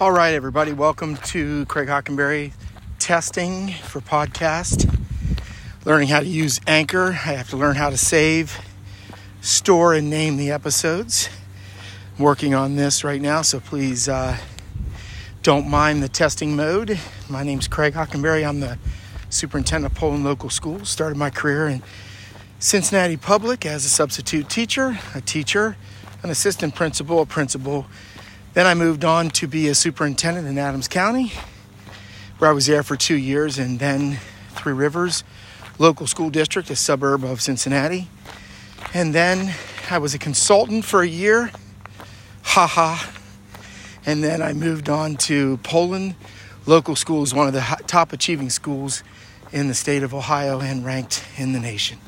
All right, everybody, welcome to Craig Hockenberry testing for podcast. Learning how to use Anchor. I have to learn how to save, store, and name the episodes. I'm working on this right now, so please uh, don't mind the testing mode. My name's Craig Hockenberry. I'm the superintendent of Poland Local Schools. Started my career in Cincinnati Public as a substitute teacher, a teacher, an assistant principal, a principal then I moved on to be a superintendent in Adams County, where I was there for two years, and then Three Rivers local school district, a suburb of Cincinnati. And then I was a consultant for a year, haha. And then I moved on to Poland local school is one of the top achieving schools in the state of Ohio and ranked in the nation,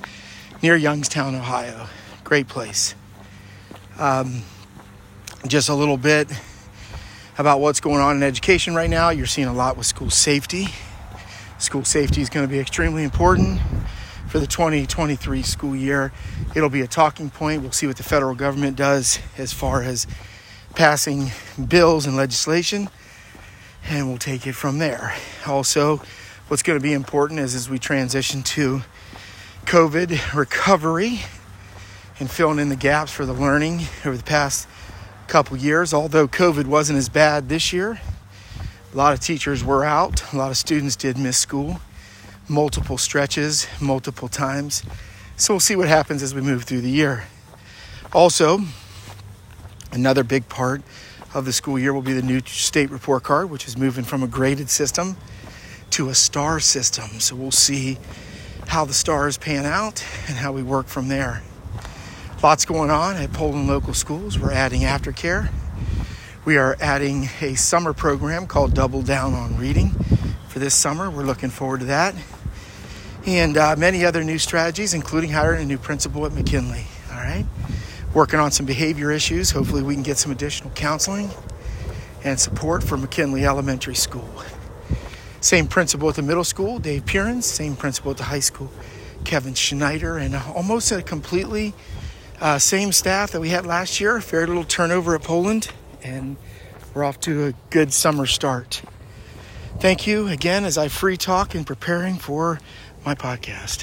near Youngstown, Ohio. Great place. Um, just a little bit about what's going on in education right now. You're seeing a lot with school safety. School safety is going to be extremely important for the 2023 school year. It'll be a talking point. We'll see what the federal government does as far as passing bills and legislation, and we'll take it from there. Also, what's going to be important is as we transition to COVID recovery and filling in the gaps for the learning over the past couple years. Although COVID wasn't as bad this year, a lot of teachers were out, a lot of students did miss school, multiple stretches, multiple times. So we'll see what happens as we move through the year. Also, another big part of the school year will be the new state report card, which is moving from a graded system to a star system. So we'll see how the stars pan out and how we work from there. Lots going on at Poland local schools. We're adding aftercare. We are adding a summer program called Double Down on Reading for this summer. We're looking forward to that. And uh, many other new strategies, including hiring a new principal at McKinley. All right. Working on some behavior issues. Hopefully, we can get some additional counseling and support for McKinley Elementary School. Same principal at the middle school, Dave Pierens. Same principal at the high school, Kevin Schneider. And almost a completely uh, same staff that we had last year, fair little turnover at Poland, and we're off to a good summer start. Thank you again as I free talk in preparing for my podcast.